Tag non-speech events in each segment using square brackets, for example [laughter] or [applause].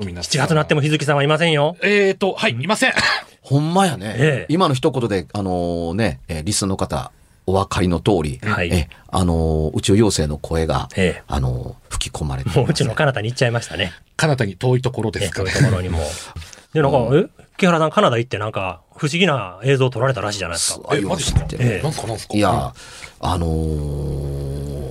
7月になっても日月さんはいませんよ。えーと、はい、いません。ほんまやね、ええ。今の一言であのね、えーリスナーの方お分かりの通り、はい。えあの宇宙妖精の声が、ええ。あの吹き込まれてもううちのか彼方に行っちゃいましたね。彼方に遠いところですか。らいうところにも。[laughs] で、なんか、え？木原さんカナダ行ってなんか不思議な映像を撮られたらしいじゃないですか。えマジでええなんすかなんすか？いや、あのー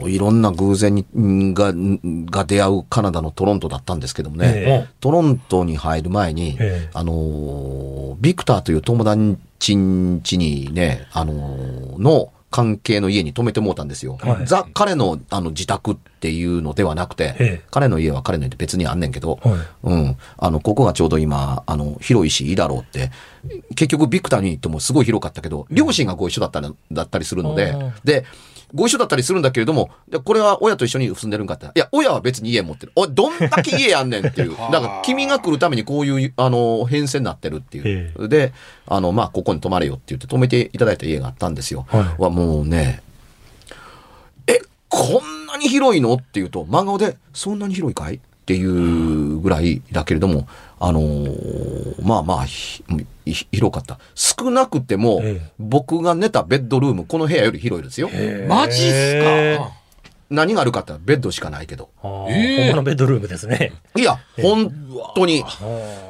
いろんな偶然にんがんが出会うカナダのトロントだったんですけどもね、えトロントに入る前に、ええ。あのービクターという友達ん家にね、あのーの関係の家に泊めてもうたんですよ。はい。ザ、彼のあの自宅っていうのではなくて、ええ。彼の家は彼の家で別にあんねんけど、はい。うん。あの、ここがちょうど今、あの、広いしいいだろうって、結局ビクターに行ってもすごい広かったけど、両親がご一緒だったらだったりするのでうん、で、ご一緒だったりするんだけれども、でこれは親と一緒に住んでるんかって。いや、親は別に家持ってる。おい、どんだけ家やんねんっていう。だから、君が来るためにこういう、あの、編成になってるってえいう。で、あの、まあ、ここに泊まれよって言って泊めていただいた家があったんですよ。はいは、もうね、え、こんなに広いの？っていうと、漫画で、そんなに広いかい？っていうぐらいだけれども、あのーまあまあ広かった。少なくても、ええ僕が寝たベッドルーム、この部屋より広いですよ。マジっすか？何があるかってベッドしかないけど。ええほんまのベッドルームですね。いや、本当に。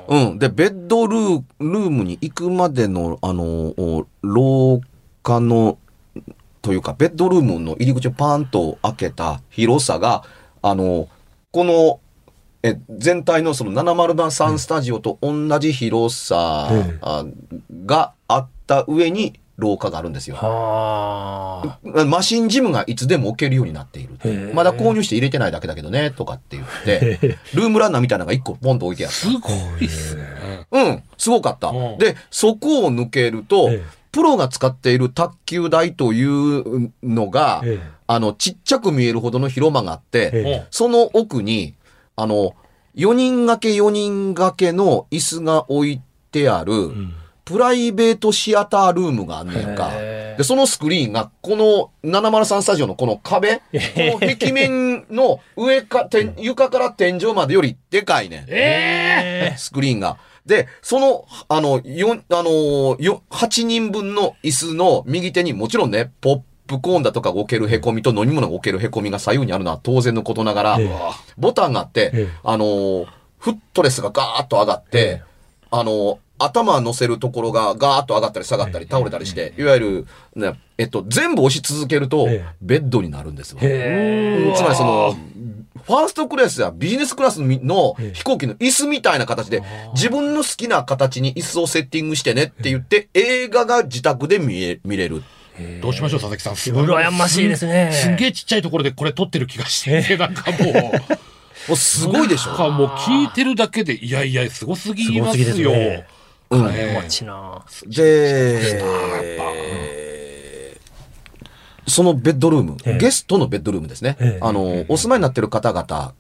うん。で、ベッドルームに行くまでの、あの、お廊下の、というか、ベッドルームの入り口をパーンと開けた広さが、あの、この、え、全体のその703スタジオと同じ広さがあった上に廊下があるんですよ。はあ。マシンジムがいつでも置けるようになっている。まだ購入して入れてないだけだけどね、とかって言って、ルームランナーみたいなのが一個ポンと置いてあった。すごいっすね。うん、すごかったうん。で、そこを抜けるとええ、プロが使っている卓球台というのがええ、あの、ちっちゃく見えるほどの広間があって、ええその奥に、あの、4人掛け4人掛けの椅子が置いてある、んプライベートシアタールームがあんねんか。で、そのスクリーンが、この703スタジオのこの壁、この壁面の上か、天床から天井までよりでかいねん。えスクリーンが。で、その、あの、四あの、よ、8人分の椅子の右手にもちろんね、ポップコーンだとか置ける凹みと飲み物が置ける凹みが左右にあるのは当然のことながら、ええ。ボタンがあって、ええ。あの、フットレスがガーッと上がって、ええあの、頭乗せるところがガーッと上がったり下がったり倒れたりして、いわゆる、ね、えっと、全部押し続けるとええ、ベッドになるんですわ。へつまりその、ファーストクラスやビジネスクラスのええ飛行機の椅子みたいな形で、自分の好きな形に椅子をセッティングしてねって言って、映画が自宅で見え、見れる。どうしましょう、佐々木さん。す羨ましいですねすんげえちっちゃいところでこれ撮ってる気がしてなんかもう。[laughs] もうすごいでしなんかょもう聞いてるだけで、いやいや、すごすぎますよ。ねうんええ待ちな。で、そのベッドルーム、ええゲストのベッドルームですね。ええあの、お住まいになってる方々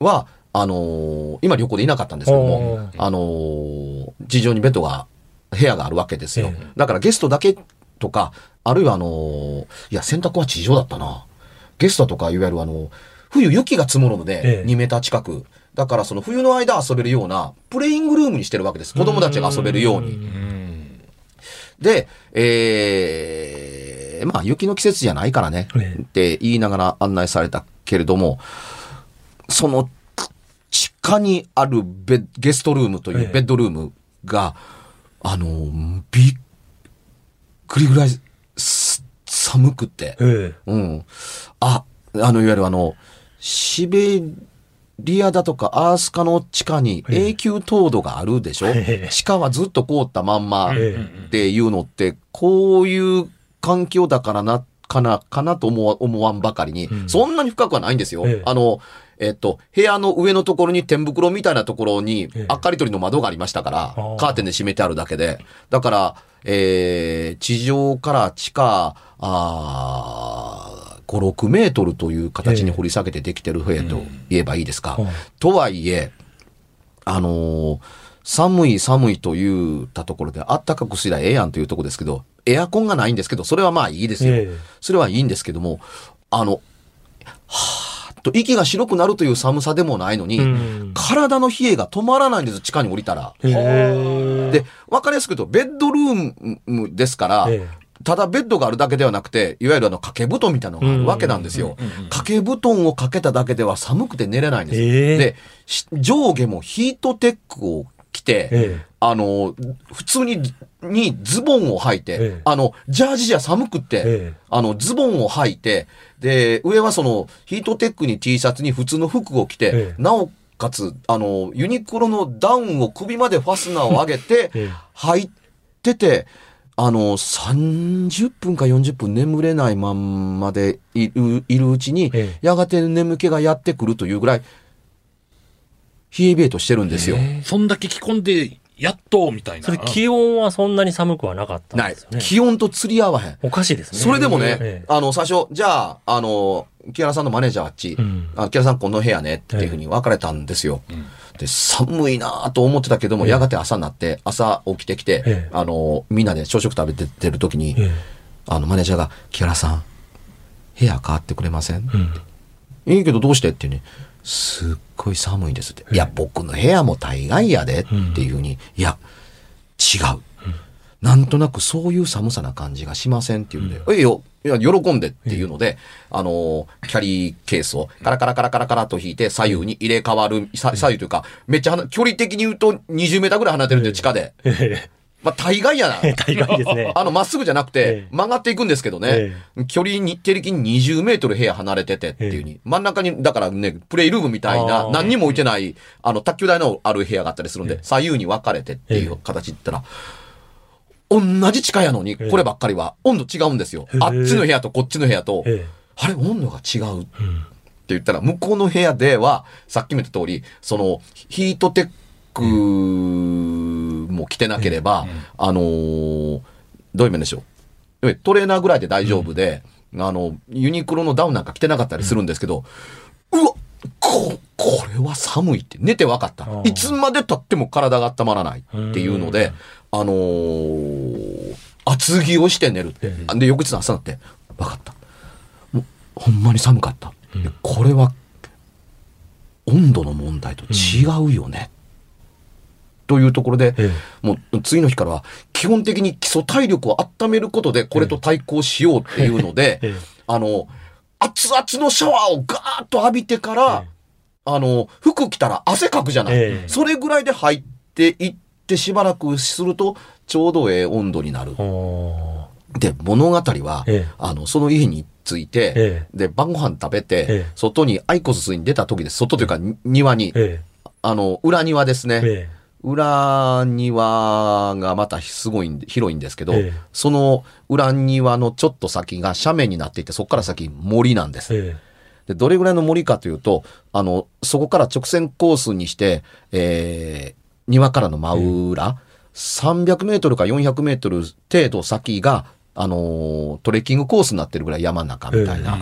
は、あのー今旅行でいなかったんですけどおもー、あのー地上にベッドが、部屋があるわけですよ。えだからゲストだけとか、あるいはあのーいや、洗濯は地上だったな。ゲストとか、いわゆるあの、冬雪が積もるので、ええ2メーター近く。だからその冬の間遊べるような、プレイングルームにしてるわけです。子供たちが遊べるように。うんで、えー、まあ雪の季節じゃないからね、ええって言いながら案内されたけれども、その地下にあるベゲストルームといええうベッドルームが、あの、びっくりぐらいす寒くて、えうん。あ、あの、いわゆるあの、シベリアだとかアースカの地下にええ。永久凍土があるでしょ、ええ。地下はずっと凍ったまんまえっていうのって、こういう環境だからな、かな、かなと思わ思わんばかりに、うん。そんなに深くはないんですよ。ええ。あの、えっと、部屋の上のところに天袋みたいなところにええ、明かり取りの窓がありましたからカーテンで閉めてあるだけで。だから、えー、地上から地下、あー5、6メートルという形に掘り下げてできてる部屋と言えばいいですか。うんとはいえ、あのー寒い寒いと言ったところで、あったかくすりゃええやんというところですけど、エアコンがないんですけど、それはまあいいですよ。ええそれはいいんですけども、あの、はーっと息が白くなるという寒さでもないのに、うん体の冷えが止まらないんです、地下に降りたら。ええで、わかりやすく言うと、ベッドルームですから、えただベッドがあるだけではなくて、いわゆるあの掛け布団みたいなのがあるわけなんですよ。掛け布団をかけただけでは寒くて寝れないんです。ええで、し上下もヒートテックを着て、ええ。あの、普通に、にズボンを履いて、ええ。あの、ジャージじゃ寒くって、ええ。あの、ズボンを履いて、で、上はその、ヒートテックに T シャツに普通の服を着て、ええ。なおかつ、あの、ユニクロのダウンを首までファスナーを上げて、[laughs] ええ。履いてて、あの、30分か40分眠れないまんまでいるいるうちに、ええ。やがて眠気がやってくるというぐらい、冷え冷えとしてるんですよ。そんだけ着込んで、やっと、みたいな。それ気温はそんなに寒くはなかったんないですよ。ね。気温と釣り合わへん。おかしいですね。それでもね、ええあの、最初、じゃあ、あの、木原さんのマネージャーあっち、うんあ木原さんこの部屋ねっていうふうに分かれたんですよ。んで、寒いなぁと思ってたけども、ええやがて朝になって、朝起きてきて、ええあの、みんなで朝食食べててる時に、えあの、マネージャーが、木原さん、部屋変わってくれません、えうんいいけどどうして？ってね、すっごい寒いんですって。ええいや、僕の部屋も大概やでっていうふうに、いや、違う。なんとなくそういう寒さな感じがしませんっていうんで、ええよ、いや、喜んでっていうので、あの、キャリーケースをカラカラカラカラカラと引いて左右に入れ替わる、さ左右というか、めっちゃ離距離的に言うと20メーターぐらい離れてるんで、地下で。えまあ、大概やな。え大概ですね。[laughs] あの、まっすぐじゃなくえてえ、曲がっていくんですけどね、距離に、手力に20メートル部屋離れててっていうに、真ん中に、だからね、プレイルームみたいな、何にも置いてない、あの、卓球台のある部屋があったりするんでええ、左右に分かれてっていえう形ったら、同じ地下やのに、ええ。こればっかりは温度違うんですよ。あっちの部屋とこっちの部屋と、えあれ、温度が違うって言ったら、向こうの部屋では、さっきも言った通り、その、ヒートテックも着てなければ、あのーどういう面でしょう。えトレーナーぐらいで大丈夫で、あの、ユニクロのダウンなんか着てなかったりするんですけど、うわこ、これは寒いって寝て分かったいつまで経っても体が温まらないっていうので、あのー厚着をして寝る。えで、翌日の朝になって、分かった。もう、ほんまに寒かった。でこれは、温度の問題と違うよね。というところで、えもう次の日からは、基本的に基礎体力を温めることで、これと対抗しようっていうので、[laughs] ええ。あの、熱々のシャワーをガーッと浴びてから、ええ。あの、服着たら汗かくじゃない。ええ。それぐらいで入っていってしばらくすると、ちょうどええ温度になる。で、物語は、ええ。あの、その家に着いて、えで、晩ご飯食べて、ええ。外にアイコスに出た時です。外というか、に庭に、えあの、裏庭ですね。ええ裏庭がまたすごい広いんですけど、ええその裏庭のちょっと先が斜面になっていて、そこから先森なんです。えでどれぐらいの森かというと、あの、そこから直線コースにして、えー庭からの真裏、300メートルか400メートル程度先が、あのートレッキングコースになってるぐらい山の中みたいな。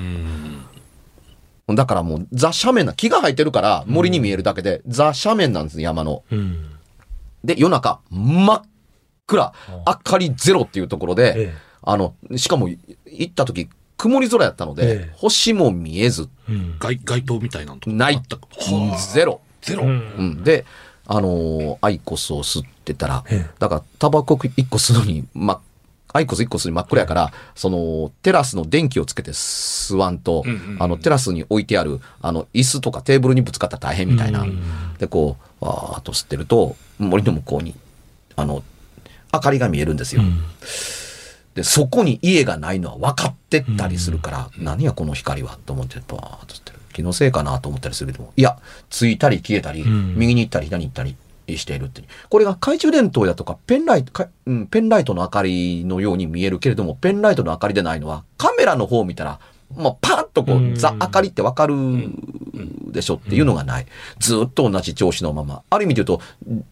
だからもう、ザ斜面な、木が生えてるから森に見えるだけで、ザ斜面なんです、山の。うん。で、夜中、真っ暗、明かりゼロっていうところで、えあの、しかも、行った時、曇り空やったので、ええ。星も見えず、え。うん。街街灯みたいなのとか。ないゼロ。ゼロ。うん。うん、で、あのーアイコスを吸ってたら、ええ。だから、タバコ1個吸うのに、ま、アイコス1個吸うのに真っ暗やから、その、テラスの電気をつけて吸わんと、うんうんうん。あの、テラスに置いてある、あの、椅子とかテーブルにぶつかったら大変みたいな。うん。で、こう、わーっと吸ってると、森の向こうに、あの、明かりが見えるんですよ。うんで、そこに家がないのは分かってたりするから、何やこの光はと思って、バーッと吸ってる。気のせいかなと思ったりするけども、いや、ついたり消えたり、うん右に行ったり左に行ったりしているって。これが懐中電灯やとか、ペンライト、かうん、ペンライトの明かりのように見えるけれども、ペンライトの明かりでないのは、カメラの方を見たら、まあ、パッとこう、うんザ明かりってわかるでしょっていうのがない。ずっと同じ調子のまま。ある意味で言うと、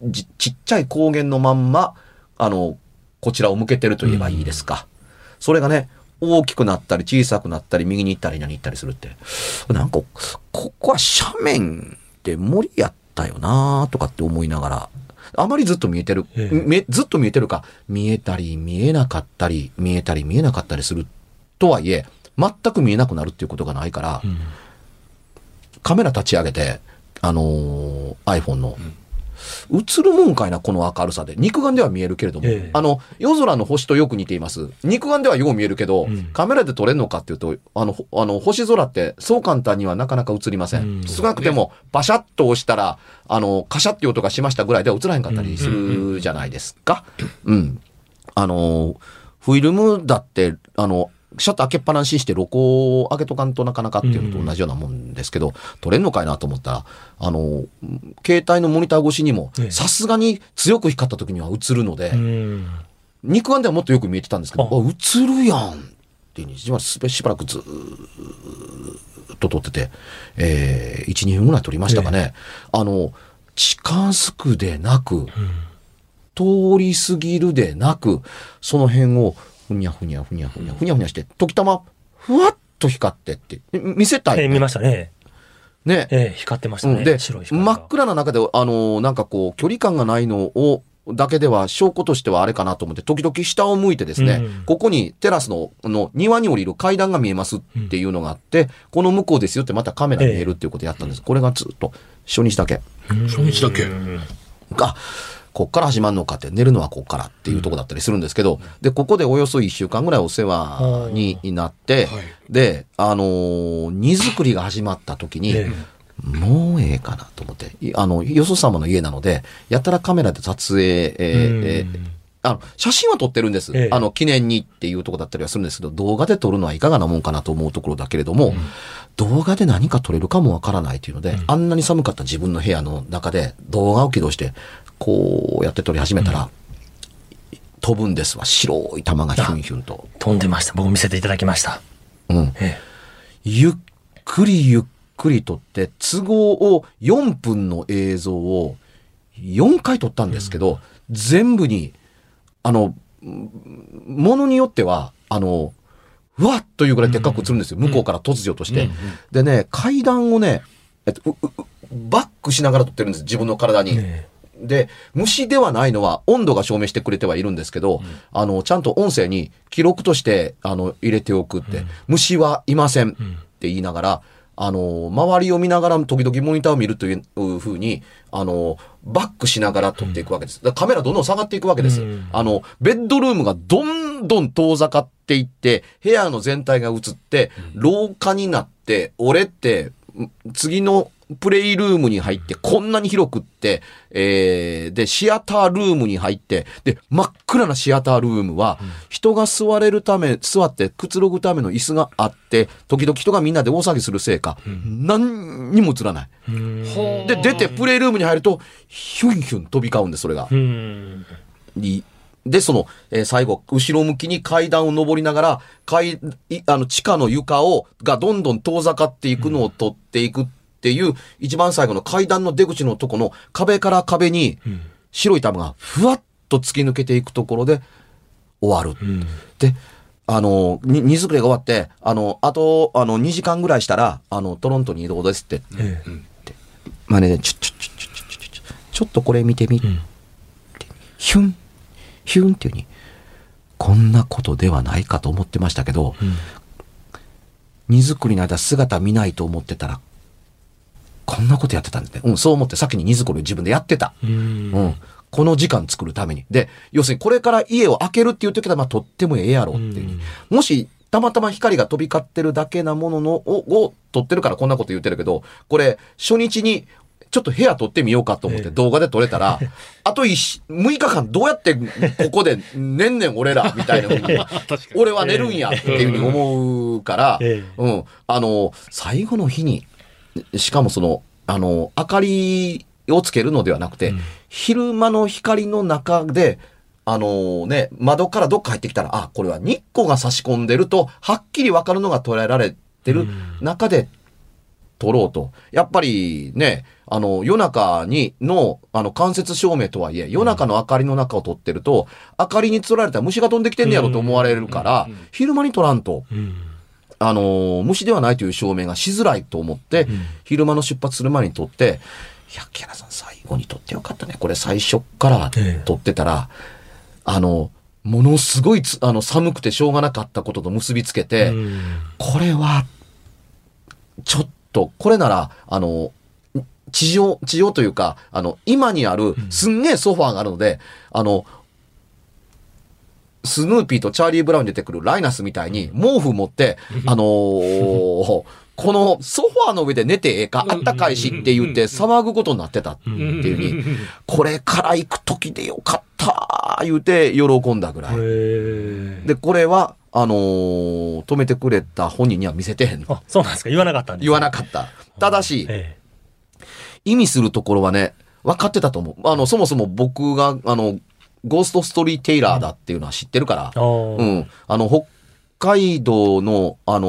じちっちゃい光源のまんま、あの、こちらを向けてると言えばいいですか。それがね、大きくなったり小さくなったり右に行ったり何行ったりするって。なんか、ここは斜面で森やったよなとかって思いながら、あまりずっと見えてる、えずっと見えてるか、見えたり見えなかったり、見えたり見えなかったりするとはいえ、全く見えなくなるっていうことがないから、うんカメラ立ち上げて、あのー iPhone の、映るもんかいな、この明るさで。肉眼では見えるけれども、ええあの、夜空の星とよく似ています。肉眼ではよう見えるけど、うんカメラで撮れるのかっていうと、あの、ほあの、星空ってそう簡単にはなかなか映りません。うん少なくても、バシャッと押したら、あの、カシャっていう音がしましたぐらいでは映らへんかったりするじゃないですか。うん。あの、フィルムだって、あの、シャッター開けっぱなしにして露光を開けとかんとなかなかっていうのと同じようなもんですけど、撮れんのかいなと思ったら、あの、携帯のモニター越しにもええ、さすがに強く光った時には映るので、うん。肉眼ではもっとよく見えてたんですけど、映るやんっていうしばらくしばらくずーっと撮ってて、えー、1、2分ぐらい撮りましたかね。あの、近づくでなく、通り過ぎるでなく、その辺をふにゃふにゃふにゃふにゃふにゃふにゃして、時たま、ふわっと光ってって、え見せたい、ええ見ましたね。ね。ええ光ってましたね。うん、で白い光が真っ暗な中で、あのなんかこう、距離感がないのを、だけでは証拠としてはあれかなと思って、時々下を向いてですね、うんここにテラスのの庭に降りる階段が見えますっていうのがあって、この向こうですよってまたカメラ見えるっていうことでやったんです。これがずっと初日だけ。初日だけ。うんが、こっから始まるのかって、寝るのはこっからっていうとこだったりするんですけど、で、ここでおよそ1週間ぐらいお世話になって、はい。で、あのー荷造りが始まった時に、えもうええかなと思って、いあの、よそ様の家なので、やたらカメラで撮影、えーえあの、写真は撮ってるんです。ええ。あの、記念にっていうとこだったりはするんですけど、動画で撮るのはいかがなもんかなと思うところだけれども、動画で何か撮れるかもわからないというので、あんなに寒かった自分の部屋の中で動画を起動して、こうやって撮り始めたら、飛ぶんですわ。白い玉がヒュンヒュンと。飛んでました。僕見せていただきました。うん。えゆっくりゆっくり撮って、都合を4分の映像を4回撮ったんですけど、全部に、あの、んものによっては、あの、うわっというぐらいでっかく映るんですよ。向こうから突如として。でね、階段をね、えっと、うううバックしながら撮ってるんです。自分の体に。えで、虫ではないのは温度が証明してくれてはいるんですけど、あの、ちゃんと音声に記録として、あの、入れておくって、虫はいませんって言いながら、あの、周りを見ながら時々モニターを見るというふうに、あの、バックしながら撮っていくわけです。カメラどんどん下がっていくわけです。うん。あの、ベッドルームがどんどん遠ざかっていって、部屋の全体が映って、廊下になって、俺って、ん次のプレイルームに入って、こんなに広くって、えー、で、シアタールームに入って、で、真っ暗なシアタールームは、人が座れるため、座ってくつろぐための椅子があって、時々人がみんなで大騒ぎするせいか、何にも映らない。うんで、出てプレイルームに入ると、ヒュンヒュン飛び交うんです、それが。で、その、えー最後、後ろ向きに階段を登りながら、階、いあの、地下の床を、がどんどん遠ざかっていくのを取っていくっていう、一番最後の階段の出口のとこの壁から壁に、白い玉がふわっと突き抜けていくところで終わる。うんで、あの、に荷造りが終わって、あの、あと、あの、2時間ぐらいしたら、あの、トロントに移動ですって。えマネージャーちょ、ちょ、ちょ、ちょ、ちょ、ちょ、ちょ、っとこれ見てみ。えうんヒュン、ヒュンっていうに、こんなことではないかと思ってましたけど、うん荷造りの間姿見ないと思ってたら、こんなことやってたんだね。うん、そう思って先に荷造りを自分でやってた。うんうん。この時間作るために。で、要するにこれから家を開けるっていう時は、まあ、とってもええやろっていう。うんもし、たまたま光が飛び交ってるだけなもののをを撮ってるからこんなこと言ってるけど、これ、初日に、ちょっと部屋撮ってみようかと思ってええ動画で撮れたら、[laughs] あと一6日間どうやってここで寝んねん俺らみたいな。[laughs] 俺は寝るんやっていうふうに思うから、ええうん。あの、最後の日に、しかもその、あの、明かりをつけるのではなくて、うん。昼間の光の中で、あのね、窓からどっか入ってきたら、あ、これは日光が差し込んでると、はっきりわかるのが捉えられてる中で撮ろうと。やっぱりね、あの、夜中にの、あの、間接照明とはいえ、夜中の明かりの中を撮ってると、明かりに釣られたら虫が飛んできてんねやろと思われるから、昼間に撮らんと、うんあのー虫ではないという証明がしづらいと思って、うん。昼間の出発する前に撮って、いや、木原さん最後に撮ってよかったね。これ最初っからええ。撮ってたら、あの、ものすごいつあの寒くてしょうがなかったことと結びつけて、うん。これは、ちょっと、これなら、あの、地上、地上というか、あの、今にある、すんげえソファーがあるので、あの、スヌーピーとチャーリー・ブラウンに出てくるライナスみたいに、毛布持って、あのー [laughs] このソファーの上で寝てええか、あったかいしって言って騒ぐことになってたっていうふうに、これから行く時でよかった言うて喜んだぐらい。で、これは、あのー止めてくれた本人には見せてへんの。あ、そうなんですか。言わなかったんです言わなかった。ただし、え。意味するところはね、分かってたと思う。あの、そもそも僕が、あの、ゴーストストーリーテイラーだっていうのは知ってるからうん。あの、北海道の、あの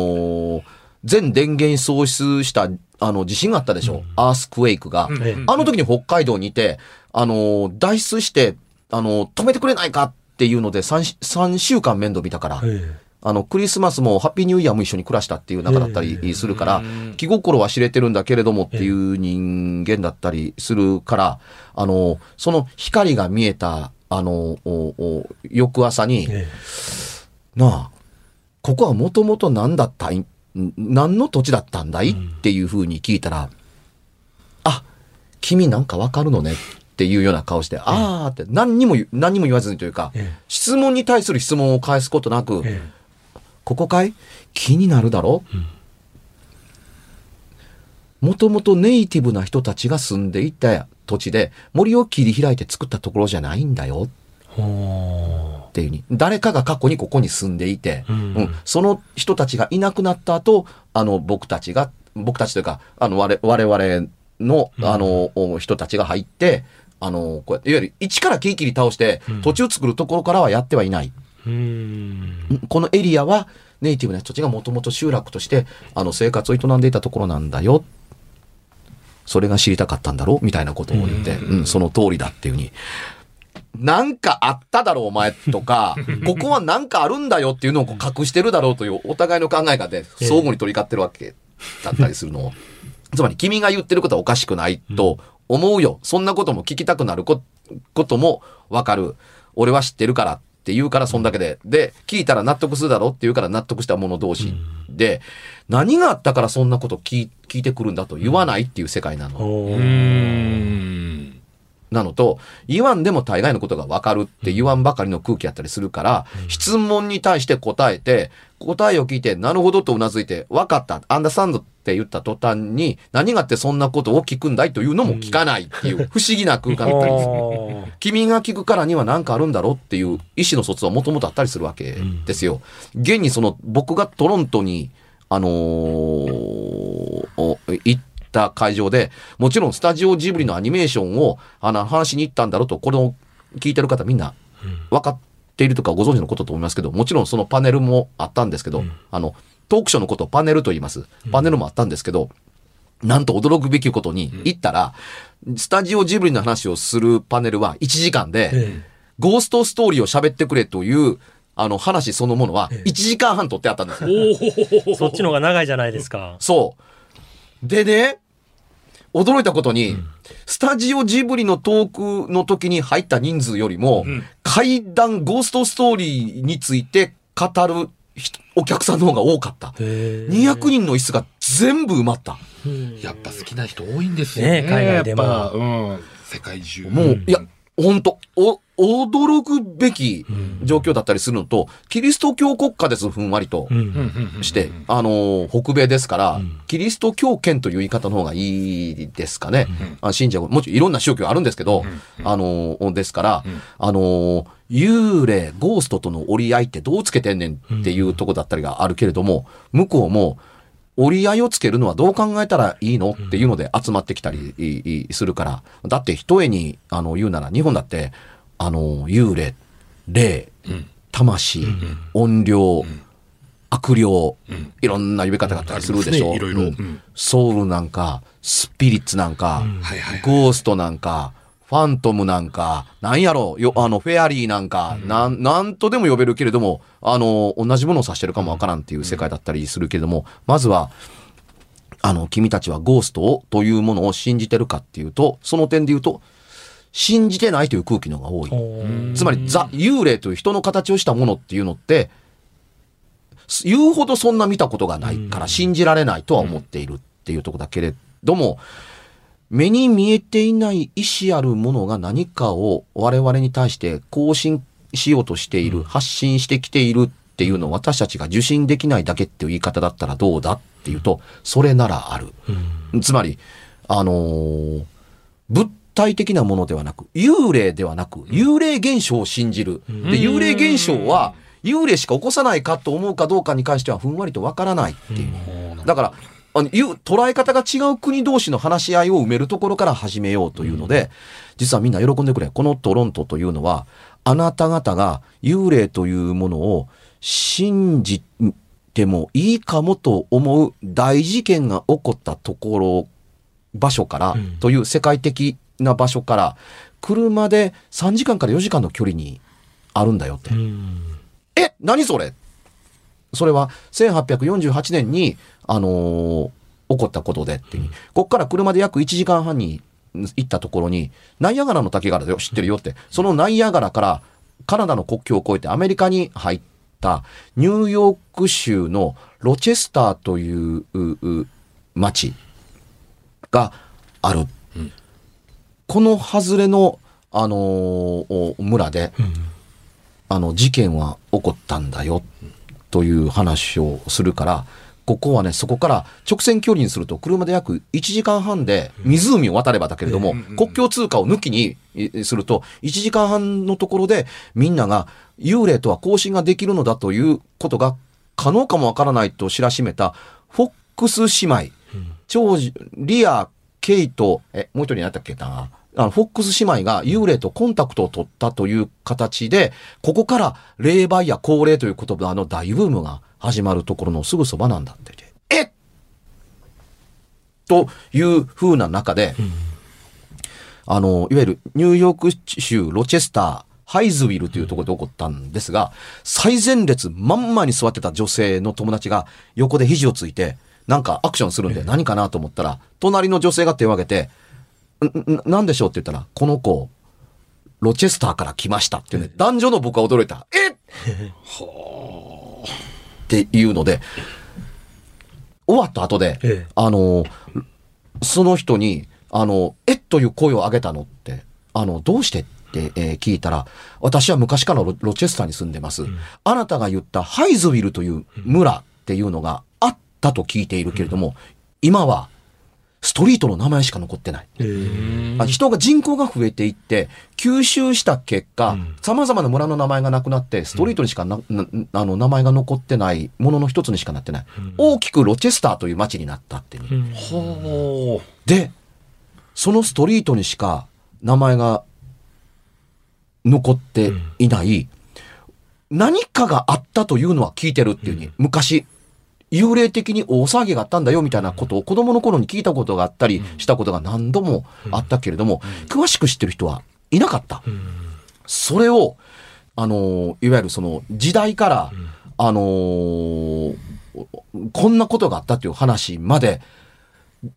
ー全電源喪失した、あの、地震があったでしょ？アースクエイクが。ええあの時に北海道にいて、あのー脱出して、あのー止めてくれないかっていうので3、三週間面倒見たから。えあの、クリスマスもハッピーニューイヤーも一緒に暮らしたっていう仲だったりするから、気心は知れてるんだけれどもっていう人間だったりするから、あの、その光が見えた、あの、おお翌朝に、ええ。なあ、ここはもともと何だったいん？何の土地だったんだい？っていうふうに聞いたら、あ、君なんかわかるのね？っていうような顔して、あーって何にも何にも言わずにというか、え質問に対する質問を返すことなく、えここかい？気になるだろ？もともとネイティブな人たちが住んでいた土地で森を切り開いて作ったところじゃないんだよ。っていうふうに。誰かが過去にここに住んでいて、ううん。んその人たちがいなくなった後、あの僕たちが、僕たちというか、あの我我々の、うん。あの、お人たちが入って、あの、こうやって、いわゆる一からキーキリ倒してうん、土地を作るところからはやってはいない。ううん。このエリアはネイティブな人たちがもともと集落としてあの生活を営んでいたところなんだよ。それが知りたかったんだろ？うみたいなことを言って、うんうん、その通りだっていうふうに。なんかあっただろうお前とか、ここはなんかあるんだよっていうのをこう隠してるだろうというお互いの考えがで相互に取り交ってるわけだったりするのを。つまり君が言ってることはおかしくないと思うよ。そんなことも聞きたくなるここともわかる。俺は知ってるからって言うからそんだけで。で、聞いたら納得するだろって言うから納得した者同士で、何があったからそんなこと聞い聞いてくるんだと言わないっていう世界なの。なのと、言わんでも大概のことがわかるって言わんばかりの空気やったりするから、質問に対して答えて、答えを聞いて、なるほどとうなずいて、わかった、アンダーサンドって言った途端に、何があってそんなことを聞くんだいというのも聞かないっていう [laughs] 不思議な空間だったりする。君が聞くからには何かあるんだろうっていう意思の疎通はもともとあったりするわけですよ。現にその僕がトロントに、あのーお行った会場で、もちろんスタジオジブリのアニメーションをあの話しに行ったんだろうと、これを聞いてる方みんな分かっているとかご存知のことと思いますけど、もちろんそのパネルもあったんですけど、あの、トークショーのことをパネルと言います。パネルもあったんですけど、なんと驚くべきことに、行ったら、スタジオジブリの話をするパネルは1時間で、えゴーストストーリーを喋ってくれという、あの、話そのものはええ1時間半撮ってあったんですよ。そっちの方が長いじゃないですか。そう。でね、驚いたことに、スタジオジブリのトークの時に入った人数よりも、ん怪談ゴーストストーリーについて語る人お客さんの方が多かった。へー200人の椅子が全部埋まった。うんやっぱ好きな人多いんですよね。ね海外でもうん。世界中。もう、いや、本当お、驚くべきん。状況だったりするのと、キリスト教国家です、ふんわりと。して、あのー北米ですから、うん。キリスト教圏という言い方の方がいいですかね。あ信者、もちろんいろんな宗教あるんですけど、あのーですから、うん。あのー幽霊、ゴーストとの折り合いってどうつけてんねんっていうとこだったりがあるけれども、向こうも、折り合いをつけるのはどう考えたらいいのっていうので集まってきたりするから。だって一重にあの言うなら日本だって、あの、幽霊、霊、うん。魂、音量、悪霊、ん。いろんな呼び方があったりするでしょ？うソウルなんか、スピリッツなんか。ゴーストなんか、ファントムなんか、なんやろ？よ、あの、フェアリーなんか、なん、なんとでも呼べるけれども、あの、同じものを指してるかもわからんっていう世界だったりするけれども、まずは、あの、君たちはゴーストをというものを信じてるかっていうと、その点で言うと、信じてないという空気の方が多い。つまり、ザ、幽霊という人の形をしたものっていうのって、言うほどそんな見たことがないから信じられないとは思っているっていうところだけれども、目に見えていない意志あるものが何かを我々に対して更新しようとしている、発信してきているっていうのを私たちが受信できないだけっていう言い方だったらどうだっていうと、それならある。つまり、あのー物体的なものではなく、幽霊ではなく、幽霊現象を信じる。で、幽霊現象は、幽霊しか起こさないかと思うかどうかに関してはふんわりとわからないっていう。だから、あの捉え方が違う国同士の話し合いを埋めるところから始めようというので、実はみんな喜んでくれ。このトロントというのは、あなた方が幽霊というものを信じてもいいかもと思う大事件が起こったところ、場所から、うんという世界的な場所から、車で3時間から4時間の距離にあるんだよって。うんえ何それ？それは1848年に、あのー起こったことでっていう、こっから車で約1時間半に行ったところに、ナイアガラの滝があるよ、知ってるよって。そのナイアガラからカナダの国境を越えてアメリカに入ったニューヨーク州のロチェスターという町がある。この外れの、あのーお村で、あの、事件は起こったんだよ、という話をするから、ここはね、そこから直線距離にすると車で約1時間半で湖を渡ればだけれども、国境通過を抜きにえすると、1時間半のところでみんなが幽霊とは交信ができるのだということが可能かもわからないと知らしめた、フォックス姉妹、長女、リア、ケイト、え、もう一人何やったっけな。あの、フォックス姉妹が幽霊とコンタクトを取ったという形で、ここから霊媒や高齢という言葉の大ブームが始まるところのすぐそばなんだって言って。えという風な中で、あの、いわゆるニューヨーク州ロチェスター、ハイズウィルというところで起こったんですが、最前列真ん前に座ってた女性の友達が横で肘をついて、なんかアクションするんで何かなと思ったら、隣の女性が手を挙げて、んんなんでしょう？って言ったら、この子、ロチェスターから来ましたってね、男女の僕は驚いた。えっ！ていうので、終わった後で、ええ。あの、その人に、あの、えっ？という声を上げたのって、あの、どうして？って、えー聞いたら、私は昔からロロチェスターに住んでます。あなたが言ったハイズウィルという村っていうのがあったと聞いているけれども、今はストリートの名前しか残ってない。あ人が人口が増えていって、吸収した結果うん、様々な村の名前がなくなって、ストリートにしかな、なあの、名前が残ってないものの一つにしかなってない。大きくロチェスターという街になったっていう。うん。ほで、そのストリートにしか名前が残っていない、何かがあったというのは聞いてるっていうに、昔、幽霊的に大騒ぎがあったんだよみたいなことを子供の頃に聞いたことがあったりしたことが何度もあったけれども、詳しく知ってる人はいなかった。それをあの、いわゆるその時代から、あのーこんなことがあったっていう話まで、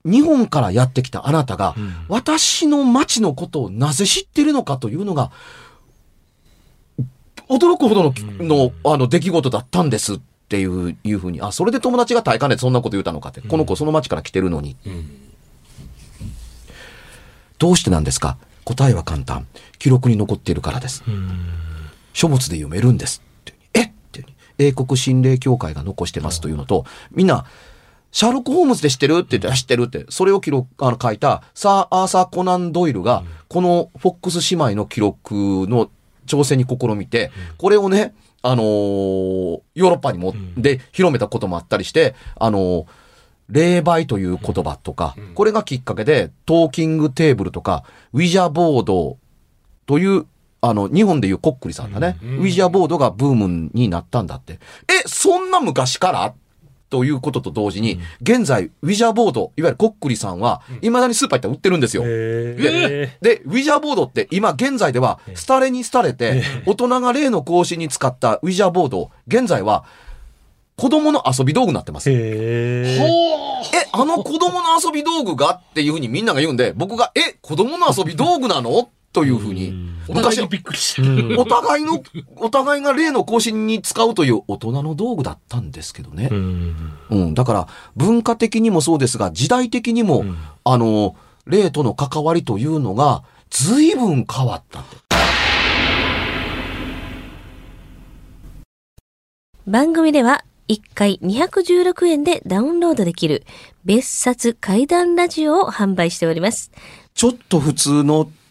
日本からやってきたあなたが、私の町のことをなぜ知ってるのかというのが、驚くほどの、の、あの、出来事だったんです。っていう、いうふうに、あ、それで友達が大会でそんなこと言ったのかって、この子その町から来てるのに。どうしてなんですか？答えは簡単。記録に残っているからです。書物で読めるんですって。え？って。英国心霊協会が残してますというのと、みんな、シャーロック・ホームズで知ってる？って言って、あ知ってるって。それを記録、あの、書いた、サー・アーサー・コナン・ドイルが、このフォックス姉妹の記録の挑戦に試みて、これをね、あのーヨーロッパにも、で、広めたこともあったりして、あのー霊媒という言葉とか、これがきっかけで、トーキングテーブルとか、ウィジャーボードという、あの、日本でいうコックリさんだね。ウィジャーボードがブームになったんだって。え、そんな昔からということと同時に、現在、ウィジャーボード、いわゆるコックリさんは、未だにスーパー行ったら売ってるんですよ。えで、ウィジャーボードって今現在では、廃れに廃れて、大人が例の更新に使ったウィジャーボード、現在は、子供の遊び道具になってます。え。あの子供の遊び道具がっていうふうにみんなが言うんで、僕が、え、子供の遊び道具なの？というふうに、お互いにびっくりしてる。お互いの、お互いが例の更新に使うという大人の道具だったんですけどね。うん。うん、だから文化的にもそうですが、時代的にも、あの、霊との関わりというのが随分変わった。番組では1回216円でダウンロードできる別冊怪談ラジオを販売しております。ちょっと普通の